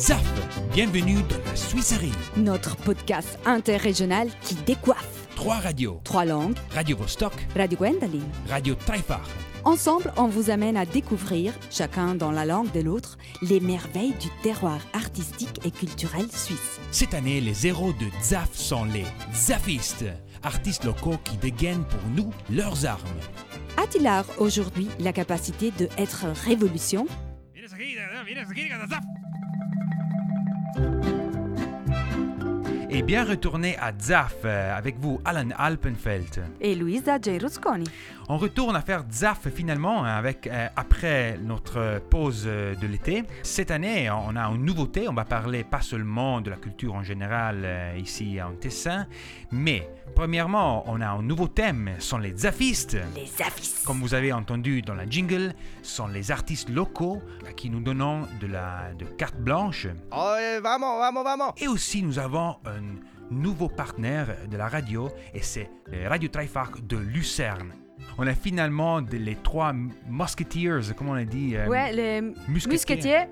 ZAF, bienvenue dans la Suisserie. Notre podcast interrégional qui décoiffe. Trois radios. Trois langues, Radio Vostok, Radio Gwendoline. Radio Taifar. Ensemble, on vous amène à découvrir, chacun dans la langue de l'autre, les merveilles du terroir artistique et culturel suisse. Cette année, les héros de ZAF sont les ZAFistes, artistes locaux qui dégainent pour nous leurs armes. A-t-il aujourd'hui la capacité de être révolution? Et bien retourné à ZAF euh, avec vous, Alan Alpenfeld. Et Luisa J. On retourne à faire ZAF finalement hein, avec, euh, après notre pause euh, de l'été. Cette année, on a une nouveauté. On va parler pas seulement de la culture en général euh, ici en Tessin, mais premièrement, on a un nouveau thème, sont les ZAFistes. Les Zafis. Comme vous avez entendu dans la jingle, sont les artistes locaux à qui nous donnons de la de carte blanche. Oh, eh, vamos, vamos, vamos. Et aussi, nous avons un nouveau partenaire de la radio, et c'est le Radio Trifarc de Lucerne. On a finalement les trois musketeers, comment on a dit euh, Ouais, les musquetiers. musquetiers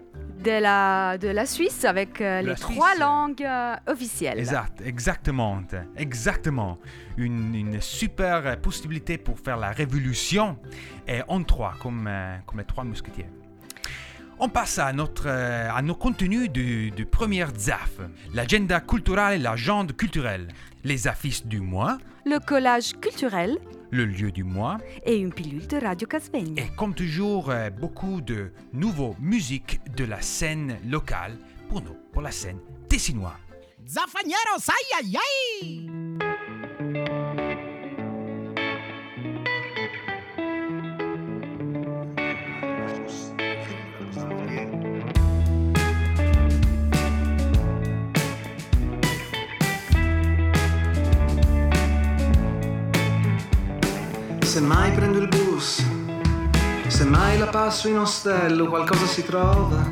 de la, de la Suisse avec euh, les trois langues euh, officielles. Exact, exactement, exactement. Une, une super possibilité pour faire la révolution et en trois, comme, euh, comme les trois musquetiers. On passe à, notre, euh, à nos contenus du, du premier ZAF, l'agenda culturel et l'agenda culturelle, les affiches du mois, Le collage culturel le lieu du mois, et une pilule de Radio Casvegna. et comme toujours, euh, beaucoup de nouveaux musiques de la scène locale pour nous, pour la scène tessinoise. Ay. Se mai prendo il bus, se mai la passo in ostello, qualcosa si trova.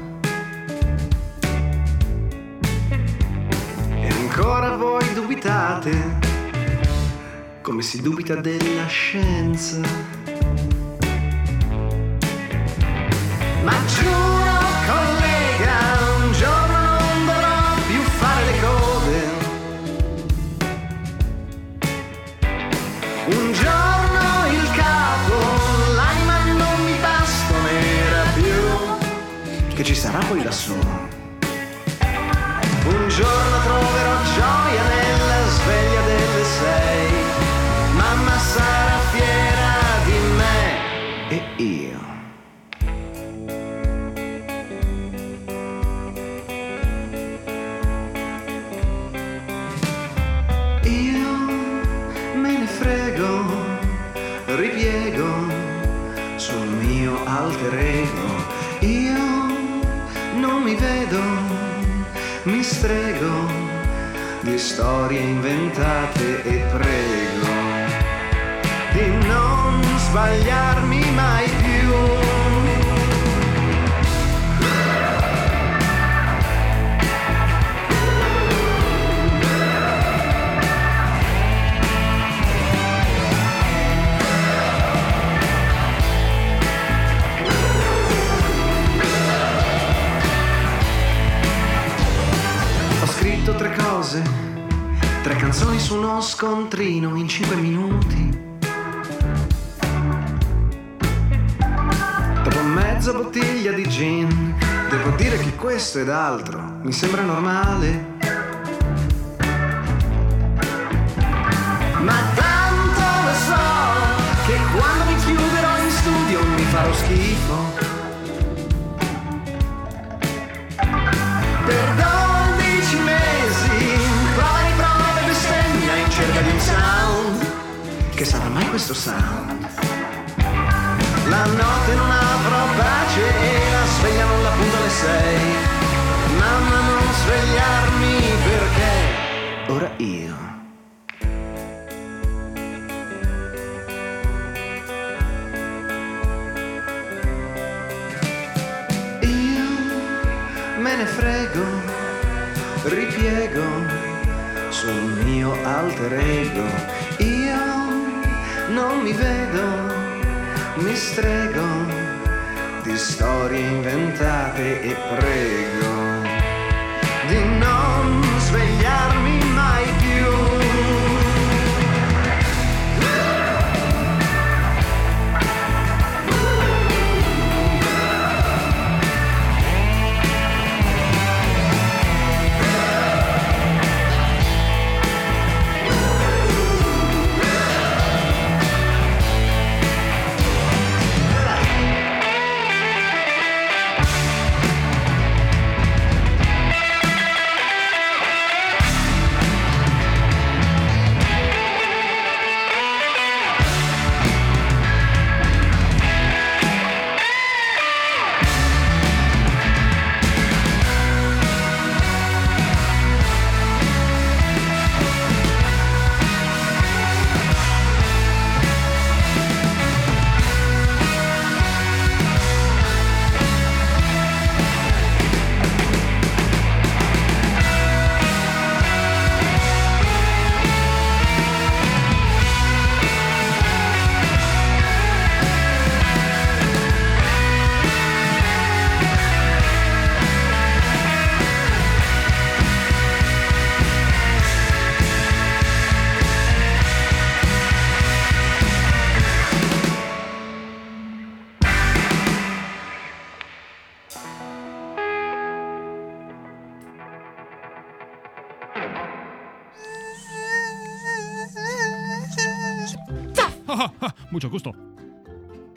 E ancora voi dubitate, come si dubita della scienza. Ma sarà poi lassù. Un giorno troverò gioia nella sveglia delle sei, mamma sarà fiera di me e io. Io me ne frego, ripiego sul mio alter ego. Mi vedo, mi strego di storie inventate e prego di non sbagliarmi mai più. Cose, tre canzoni su uno scontrino in cinque minuti. Dopo mezza bottiglia di gin, devo dire che questo ed altro mi sembra normale. Ma tanto lo so che quando mi chiuderò in studio mi farò schifo. Sarà mai questo sound? La notte non avrò pace e la sveglia non la punto alle sei. Mamma non svegliarmi perché ora io. Io me ne frego, ripiego sul mio alter ego. Non mi vedo, mi strego di storie inventate e prego di non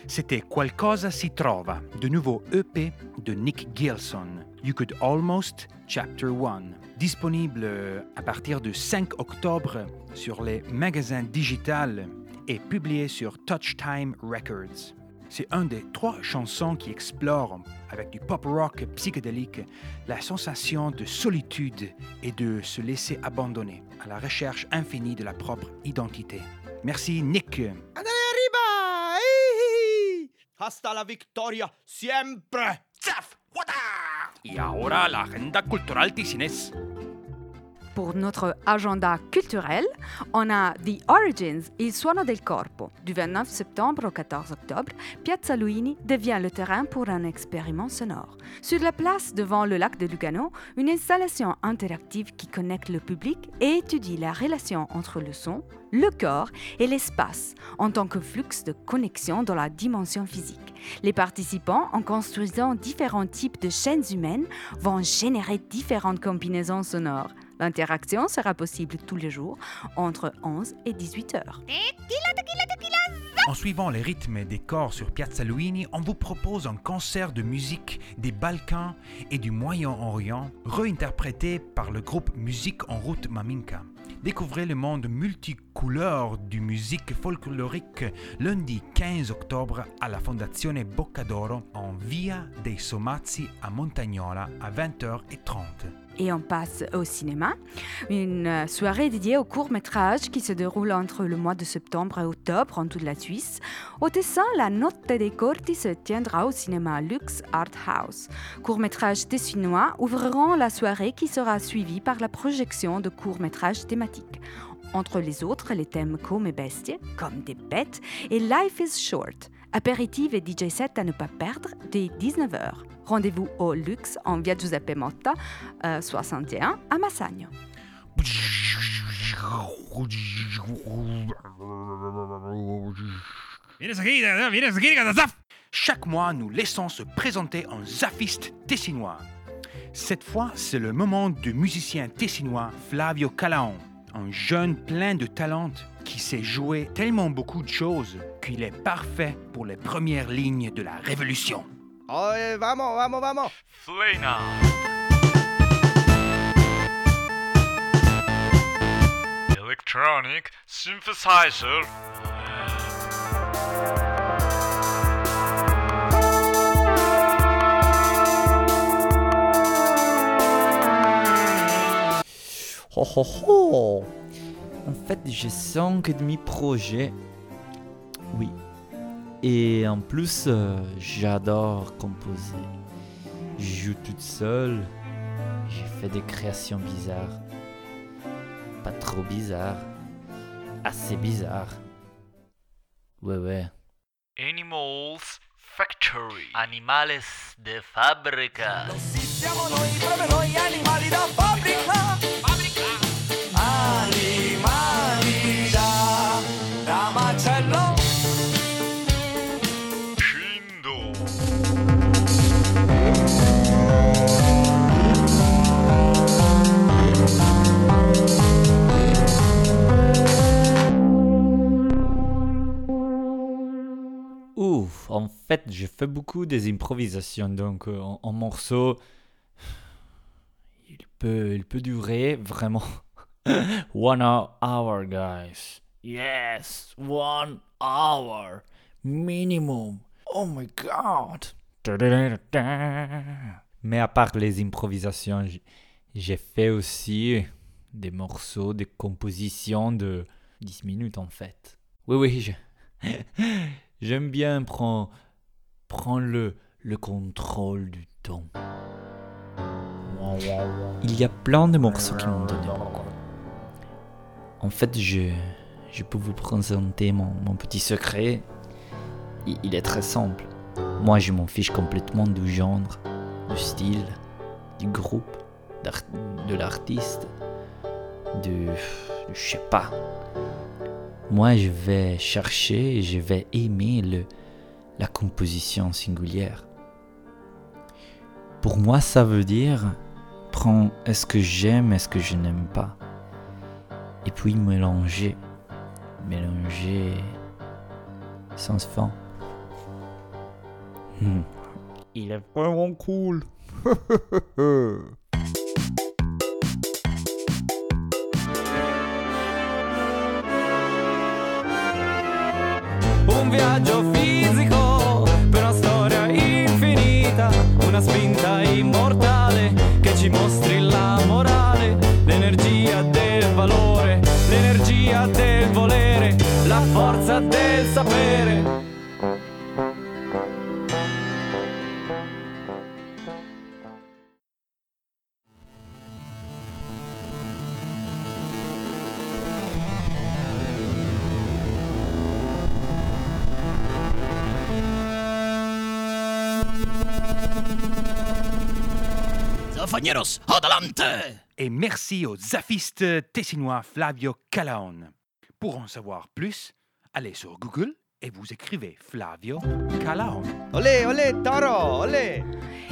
C'était Qualcosa si trova, de nouveau EP de Nick Gilson, You Could Almost, Chapter 1, disponible euh, à partir du 5 octobre sur les magasins digitales et publié sur Touch Time Records. C'est un des trois chansons qui explorent, avec du pop rock psychédélique, la sensation de solitude et de se laisser abandonner à la recherche infinie de la propre identité. Merci Nick. Andale arriba! Hasta la victoria, siempre! Zaf! Wada! Y ahora la agenda cultural ticinés. Pour notre agenda culturel, on a The Origins, Il suono del corpo. Du 29 septembre au 14 octobre, Piazza Luini devient le terrain pour un expériment sonore. Sur la place devant le lac de Lugano, une installation interactive qui connecte le public et étudie la relation entre le son, le corps et l'espace en tant que flux de connexion dans la dimension physique. Les participants, en construisant différents types de chaînes humaines, vont générer différentes combinaisons sonores. L'interaction sera possible tous les jours entre 11 et 18 heures. En suivant les rythmes des corps sur Piazza Luini, on vous propose un concert de musique des Balkans et du Moyen-Orient, réinterprété par le groupe Musique en route Maminka. Découvrez le monde multicouleur du musique folklorique lundi 15 octobre à la Fondazione Boccadoro en Via dei Somazzi à Montagnola à 20h30. Et on passe au cinéma. Une soirée dédiée au court métrage qui se déroule entre le mois de septembre et octobre en toute la Suisse. Au Tessin, la Notte dei Corti se tiendra au cinéma Lux Art House. Court métrage tessinois ouvriront la soirée qui sera suivie par la projection de courts métrages thématiques. Entre les autres, les thèmes comme et besties, comme des bêtes, et Life is Short. Apéritif et DJ set à ne pas perdre dès 19h. Rendez-vous au Luxe en via Giuseppe Motta, euh, 61 à Massagno. Chaque mois, nous laissons se présenter un zafiste tessinois. Cette fois, c'est le moment du musicien tessinois Flavio Calaon, un jeune plein de talent qui sait jouer tellement beaucoup de choses qu'il est parfait pour les premières lignes de la révolution. Oh, eh, vamos, vamos, vamos! Flena. Electronic synthesizer. Oh oh oh En fait, j'ai cinq et demi projets. Oui. Et en plus, euh, j'adore composer. Je joue toute seule. J'ai fait des créations bizarres. Pas trop bizarres. Assez bizarres. Ouais, ouais. Animals Factory. Animales de fábrica. Siamo noi, proprio noi, animali da fabbrica. Fait, je fais beaucoup des improvisations, donc euh, en, en morceau, il peut, il peut durer vraiment one hour, guys. Yes, one hour minimum. Oh my god. Mais à part les improvisations, j'ai fait aussi des morceaux, des compositions de 10 minutes en fait. Oui, oui, j'aime bien prendre, prendre le, le contrôle du temps. Il y a plein de morceaux qui m'ont donné. En fait, je, peux vous présenter mon, petit secret. Il, est très simple. Moi, je m'en fiche complètement du genre, du style, du groupe, de l'artiste, de... Je sais pas. Moi, je vais chercher je vais aimer le, la composition singulière. Pour moi, ça veut dire prendre est-ce que j'aime, est-ce que je n'aime pas. Et puis mélanger. Mélanger sans fin. Hmm. Il est vraiment cool. Un viaggio fisico una spinta immortale che ci mostri la morale, l'energia del valore, l'energia del volere, la forza del sapere. Et merci au zaffiste tessinois Flavio Calaon. Pour en savoir plus, allez sur Google et vous écrivez Flavio Calaon. Olé, olé, taureau, olé.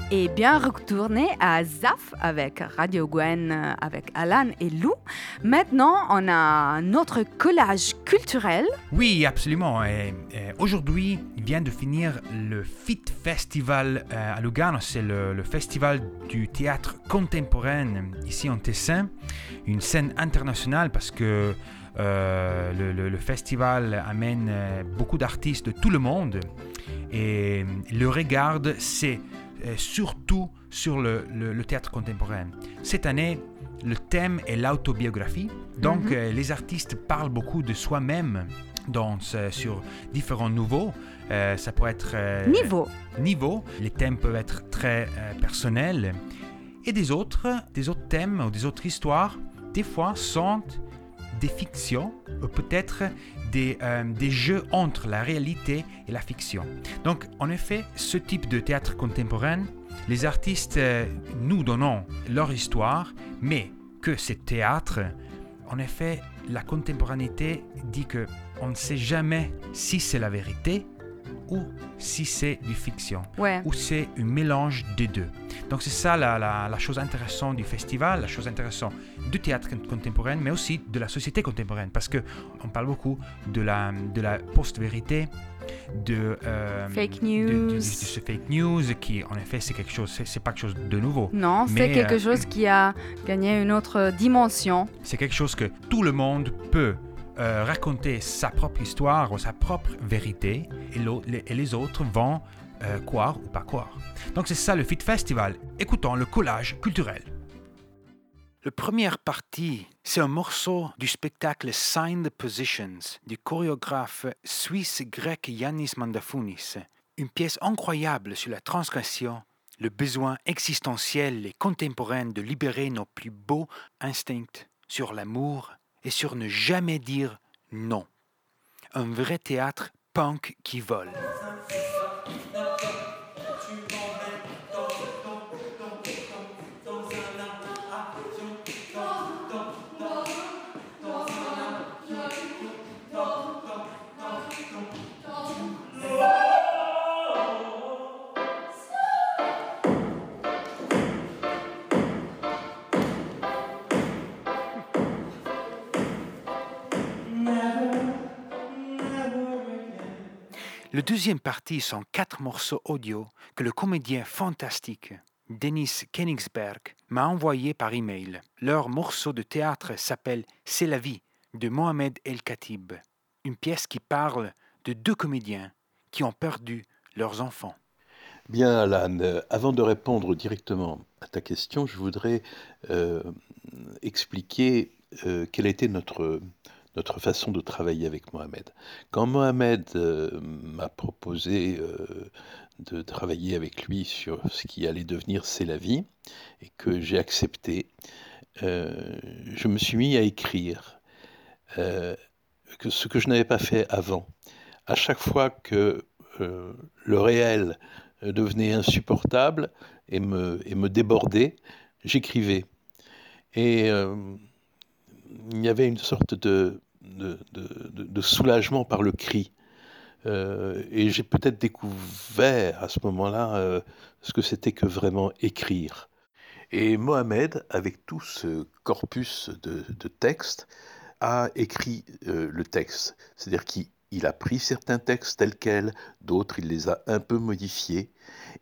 Et bien retourné à ZAF avec Radio Gwen, avec Alan et Lou. Maintenant, on a notre collage culturel. Oui, absolument. Et, et aujourd'hui, il vient de finir le FIT Festival euh, à Lugano. C'est le, le festival du théâtre contemporain ici en Tessin. Une scène internationale parce que euh, le, le- le festival amène euh, beaucoup d'artistes de tout le monde. Et le regard, c'est euh, surtout sur le, théâtre contemporain. Cette année, le thème est l'autobiographie. Donc, Mhm. euh, les artistes parlent beaucoup de soi-même dans, sur différents niveaux. Euh, ça peut être... euh, Niveau. niveau. Les thèmes peuvent être très euh, personnels. Et des autres, des autres thèmes ou des autres histoires, des fois, sont des fictions ou peut-être des, euh, des jeux entre la réalité et la fiction. Donc, en effet, ce type de théâtre contemporain, les artistes euh, nous donnons leur histoire, mais que ce théâtre, en effet, la contemporanéité dit que on ne sait jamais si c'est la vérité ou si c'est du fiction, Ouais. ou c'est un mélange des deux. Donc c'est ça la, la- la chose intéressante du festival, la chose intéressante du théâtre con- contemporain, mais aussi de la société contemporaine, parce que on parle beaucoup de la, de la post-vérité, de, euh, Fake de- news. de- de ce fake news, qui en effet c'est quelque chose, c'est, pas quelque chose de nouveau. Non, c'est Mais, quelque euh, chose qui a gagné une autre dimension. C'est quelque chose que tout le monde peut euh, raconter sa propre histoire ou sa propre vérité et, les, autres vont euh, croire ou pas croire. Donc c'est ça le Fit Festival. Écoutons le collage culturel. La première partie, c'est un morceau du spectacle Signed Positions du chorégraphe suisse-grec Yannis Mandafounis. Une pièce incroyable sur la transgression, le besoin existentiel et contemporain de libérer nos plus beaux instincts, sur l'amour et sur ne jamais dire non. Un vrai théâtre punk qui vole. Le deuxième partie sont quatre morceaux audio que le comédien fantastique Denis Königsberg m'a envoyé par email. Leur morceau de théâtre s'appelle C'est la vie de Mohamed El Khatib, une pièce qui parle de deux comédiens qui ont perdu leurs enfants. Bien, Alan, euh, avant de répondre directement à ta question, je voudrais euh, expliquer euh, quelle était notre, notre façon de travailler avec Mohamed. Quand Mohamed euh, m'a proposé euh, de travailler avec lui sur ce qui allait devenir C'est la vie, et que j'ai accepté, euh, je me suis mis à écrire que ce que je n'avais pas fait avant. À chaque fois que le réel devenait insupportable et me, et me débordait, j'écrivais. Et il y avait une sorte de, de, soulagement par le cri. Euh, et j'ai peut-être découvert à ce moment-là euh, ce que c'était que vraiment écrire. Et Mohamed, avec tout ce corpus de, de textes, a écrit euh, le texte. C'est-à-dire qu'il il a pris certains textes tels quels, d'autres il les a un peu modifiés.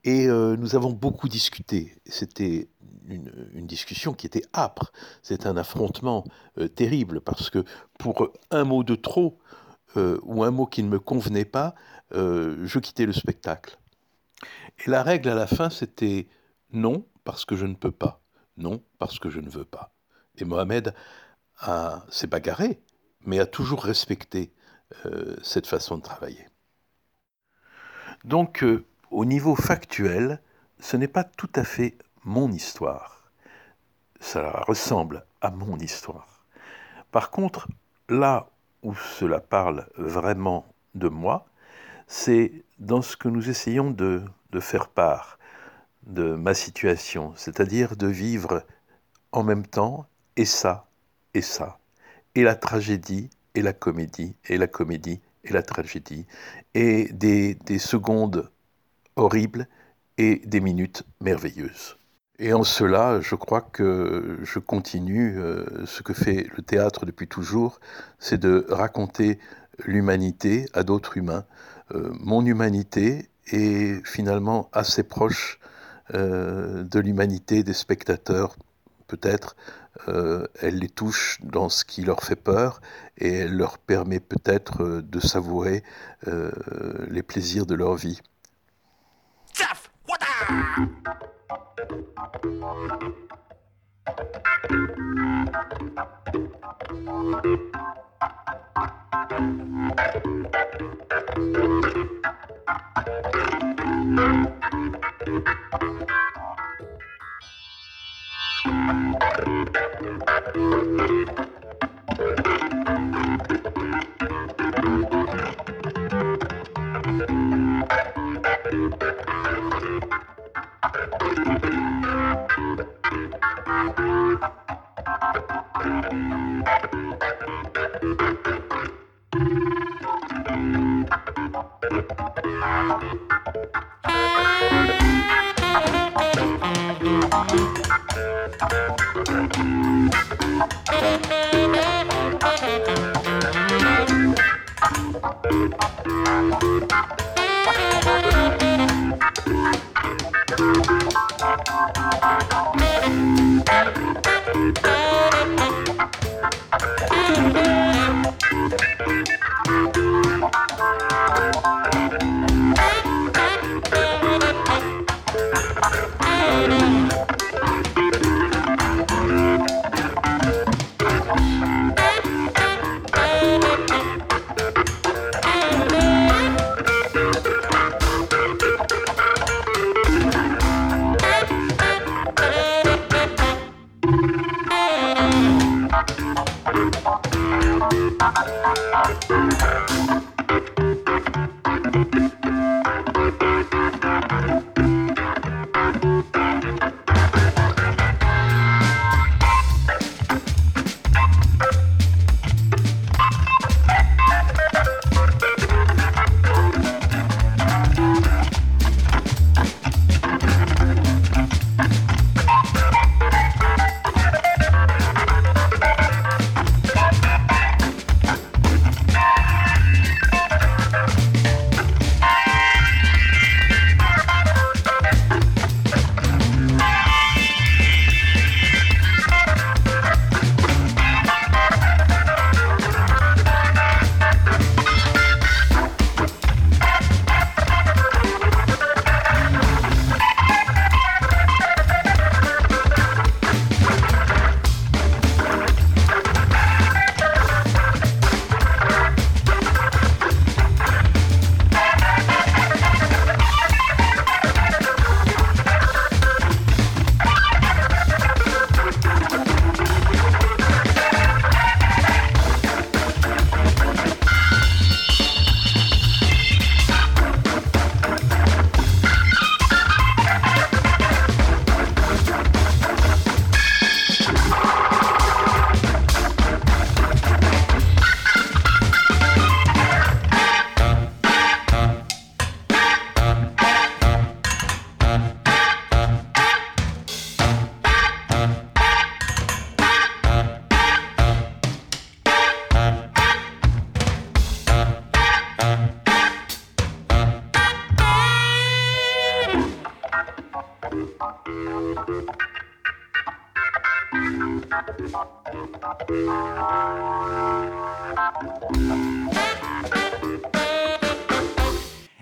Et euh, nous avons beaucoup discuté. C'était une, discussion qui était âpre. C'est un affrontement euh, terrible parce que pour un mot de trop euh, ou un mot qui ne me convenait pas, je quittais le spectacle. Et la règle à la fin, c'était non parce que je ne peux pas, non parce que je ne veux pas. Et Mohamed s'est bagarré, mais a toujours respecté euh, cette façon de travailler. Donc, euh, au niveau factuel, ce n'est pas tout à fait mon histoire. Ça ressemble à mon histoire. Par contre, là où cela parle vraiment de moi, c'est dans ce que nous essayons de, de faire part de ma situation, c'est-à-dire de vivre en même temps et ça et ça, et la tragédie et la comédie, et la comédie et la tragédie, et des, des secondes horribles et des minutes merveilleuses. Et en cela, je crois que je continue euh, ce que fait le théâtre depuis toujours, c'est de raconter l'humanité à d'autres humains. Euh, mon humanité est finalement assez proche euh, de l'humanité des spectateurs, peut-être. Euh, elle les touche dans ce qui leur fait peur et elle leur permet peut-être euh, de savourer euh, les plaisirs de leur vie. Thank you.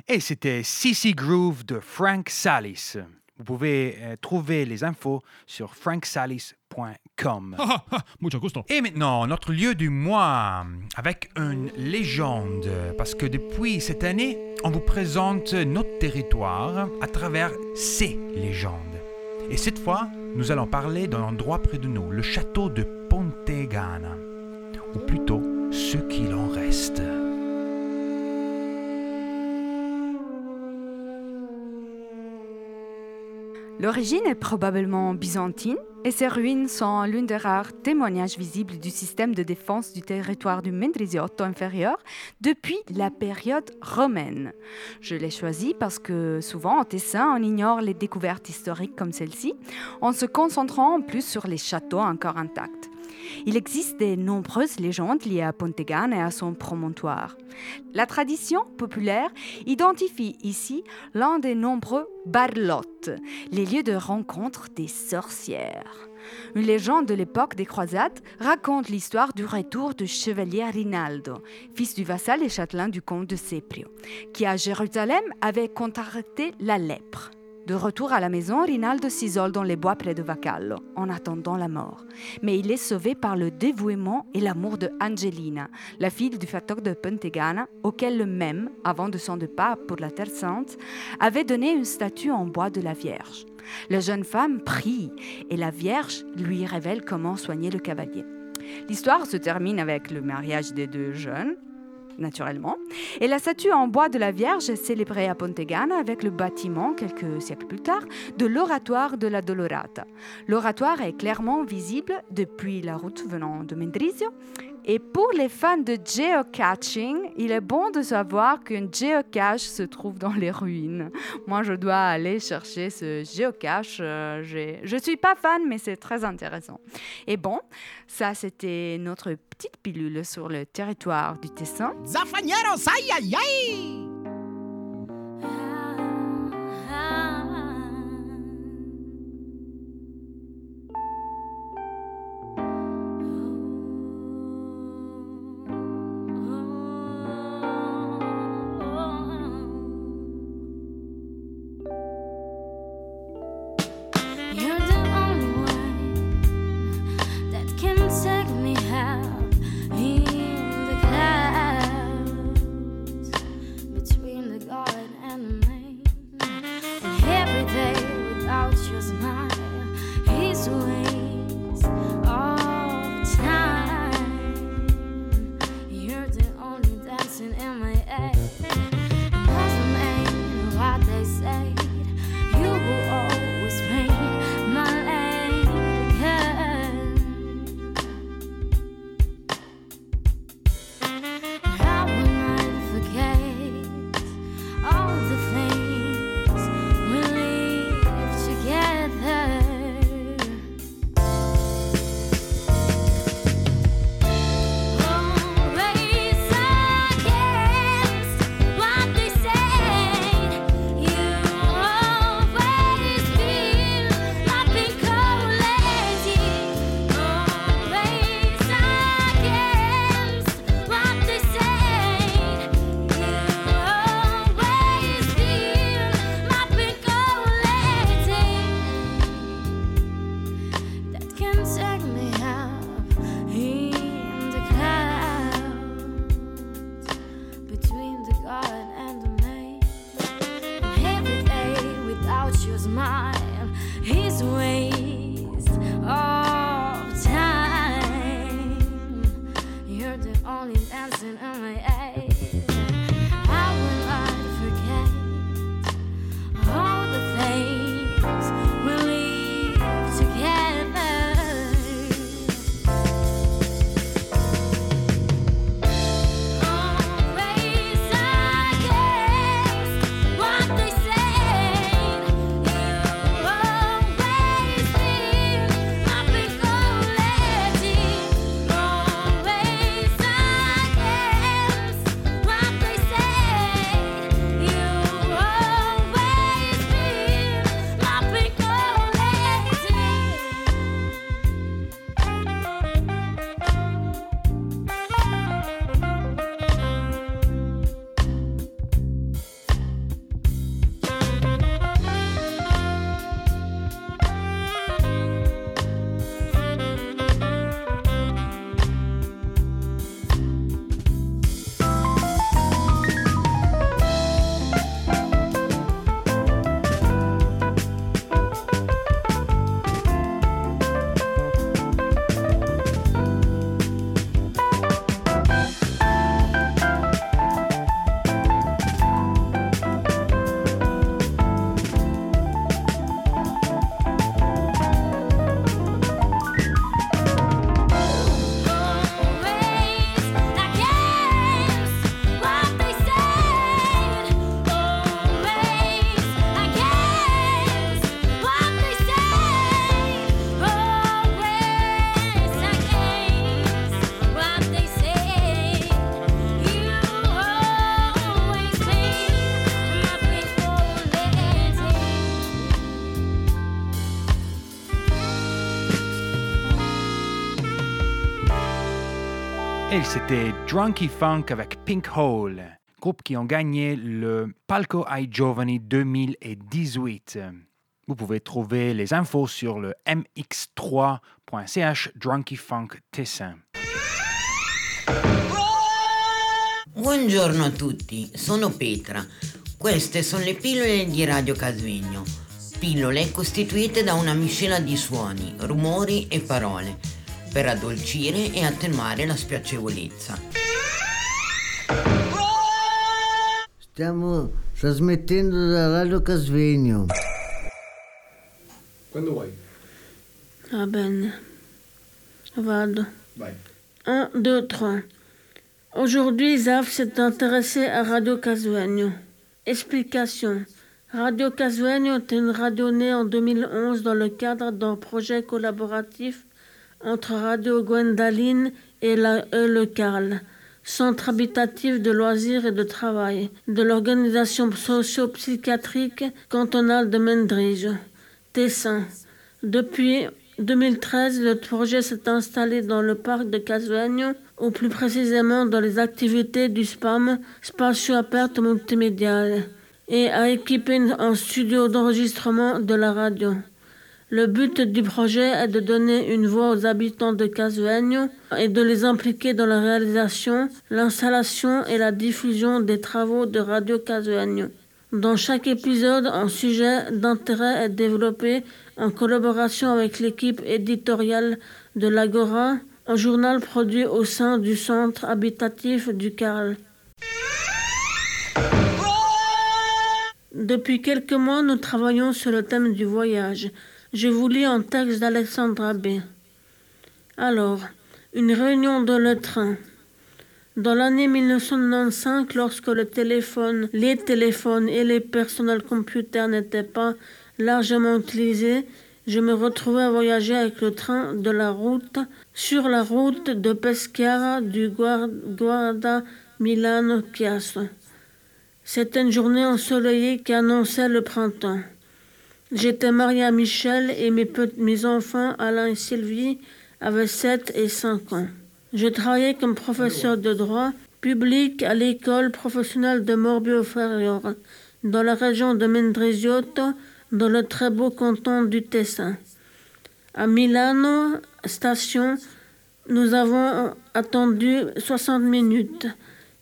Et c'était CC Groove de Frank Salis. Vous pouvez euh, trouver les infos sur franksalis.com. Ah, ah, mucho gusto. Et maintenant, notre lieu du mois avec une légende. Parce que depuis cette année, on vous présente notre territoire à travers ces légendes. Et cette fois, nous allons parler d'un endroit près de nous, le château de Pontegana. Ou plutôt, L'origine est probablement byzantine et ses ruines sont l'une des rares témoignages visibles du système de défense du territoire du Mendrisiotto inférieur depuis la période romaine. Je l'ai choisi parce que souvent en Tessin, on ignore les découvertes historiques comme celle-ci, en se concentrant en plus sur les châteaux encore intacts. Il existe de nombreuses légendes liées à Pontegana et à son promontoire. La tradition populaire identifie ici l'un des nombreux barlottes, les lieux de rencontre des sorcières. Une légende de l'époque des croisades raconte l'histoire du retour du chevalier Rinaldo, fils du vassal et châtelain du comte de Seprio, qui à Jérusalem avait contracté la lèpre. De retour à la maison, Rinaldo s'isole dans les bois près de Vacallo, en attendant la mort. Mais il est sauvé par le dévouement et l'amour de Angelina, la fille du facteur de Pontegana, auquel le même, avant de son départ pour la Terre Sainte, avait donné une statue en bois de la Vierge. La jeune femme prie et la Vierge lui révèle comment soigner le cavalier. L'histoire se termine avec le mariage des deux jeunes, naturellement. Et la statue en bois de la Vierge célébrée à Pontegana avec le bâtiment, quelques siècles plus tard, de l'oratoire de la Dolorata. L'oratoire est clairement visible depuis la route venant de Mendrisio. Et pour les fans de geocaching, il est bon de savoir qu'un geocache se trouve dans les ruines. Moi, je dois aller chercher ce geocache. Euh, je ne suis pas fan, mais c'est très intéressant. Et bon, ça, c'était notre petite pilule sur le territoire du Tessin. Is a waste of time. You're the only dancing in my head. Et c'était Drunky Funk avec Pink Hole, groupe qui ont gagné le Palco ai Giovani 2018. Vous pouvez trouver les infos sur le mx3.ch Drunky Funk Tessin. Buongiorno a tutti, sono Petra. Queste sono le pillole di Radio Casvegno. Pillole costituite da una miscela di suoni, rumori e parole per addolcire e attenuare la spiacevolezza. Stiamo trasmettendo da Radio Casvegno. Quando vuoi. Va bene. Vado. Vai. 1, 2, 3. Aujourd'hui, Zaf s'est intéressé à Radio Casuegno. Explication. Radio Casuegno est une radio née en 2011 dans le cadre d'un projet collaboratif entre Radio Gwendaline et, la, et le CARL, Centre habitatif de loisirs et de travail, de l'organisation socio-psychiatrique cantonale de Mendrige, Tessin. Depuis 2013, le projet s'est installé dans le parc de Casuegno, ou plus précisément dans les activités du SPAM, Spatio Aperto Multimediale, et a équipé un studio d'enregistrement de la radio. Le but du projet est de donner une voix aux habitants de Casuegno et de les impliquer dans la réalisation, l'installation et la diffusion des travaux de Radio Casuegno. Dans chaque épisode, un sujet d'intérêt est développé en collaboration avec l'équipe éditoriale de l'Agora, un journal produit au sein du centre habitatif du Carl. Depuis quelques mois, nous travaillons sur le thème du voyage. Je vous lis un texte d'Alexandra B. Alors, une réunion dans le train. Dans l'année 1995, lorsque le téléphone, les téléphones et les personnels computers n'étaient pas largement utilisés, je me retrouvais à voyager avec le train de la route sur la route de Pescara du Guarda Milano Chiasso. C'était une journée ensoleillée qui annonçait le printemps. J'étais mariée à Michel et mes, mes enfants, Alain et Sylvie, avaient 7 et 5 ans. Je travaillais comme professeur de droit public à l'école professionnelle de Morbio Ferriore, dans la région de Mendrisiotto, dans le très beau canton du Tessin. À Milano, station, nous avons attendu 60 minutes.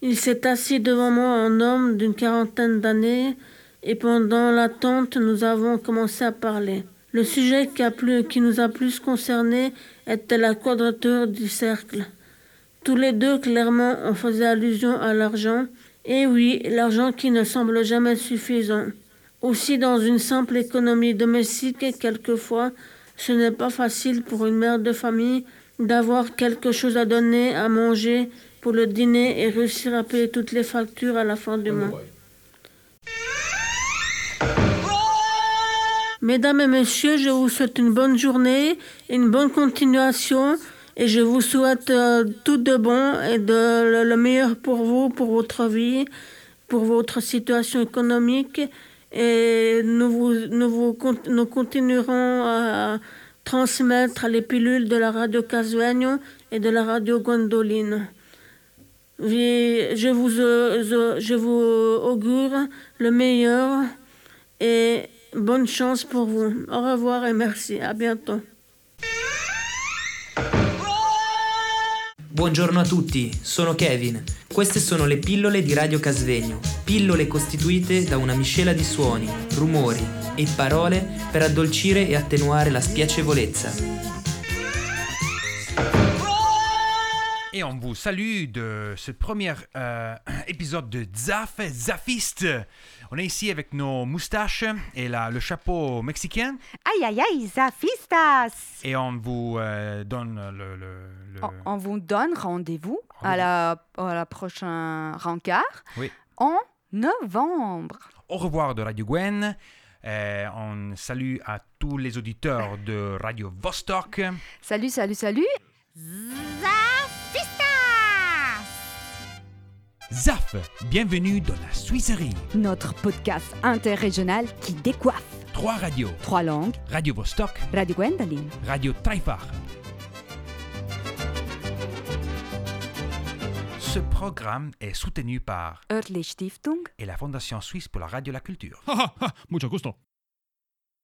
Il s'est assis devant moi un homme d'une quarantaine d'années et pendant l'attente, nous avons commencé à parler. Le sujet qui, a plus, qui nous a plus concerné était la quadrature du cercle. Tous les deux, clairement, on faisait allusion à l'argent. Et oui, l'argent qui ne semble jamais suffisant. Aussi, dans une simple économie domestique, quelquefois, ce n'est pas facile pour une mère de famille d'avoir quelque chose à donner, à manger pour le dîner et réussir à payer toutes les factures à la fin du mois. Mesdames et messieurs, je vous souhaite une bonne journée, une bonne continuation et je vous souhaite euh, tout de bon et de le, le meilleur pour vous, pour votre vie, pour votre situation économique. Et nous, vous, nous, vous, nous continuerons à transmettre les pilules de la radio Casuegno et de la radio Gondoline. Je vous, je vous augure le meilleur et bonne chance pour vous. Au revoir et merci. À bientôt. Buongiorno a tutti, sono Kevin. Queste sono le pillole di Radio Casvegno, pillole costituite da una miscela di suoni, rumori e parole per addolcire e attenuare la spiacevolezza. Et on vous salue de ce premier euh, épisode de Zaf, Zafiste. On est ici avec nos moustaches et la, le chapeau mexicain. Aïe, aïe, aïe, Zafistas Et on vous euh, donne le... le, le... On, on vous donne rendez-vous à la, à la prochaine rencard Oui. en novembre. Au revoir de Radio Gwen. Euh, on salue à tous les auditeurs de Radio Vostok. Salut, salut, salut. Zaf, bienvenue dans la Suisserie. Notre podcast interrégional qui décoiffe. Trois radios. Trois langues. Radio Vostok. Radio Gwendoline. Radio Taifar. Ce programme est soutenu par Örtlich Stiftung et la Fondation suisse pour la radio et la culture. Mucho gusto.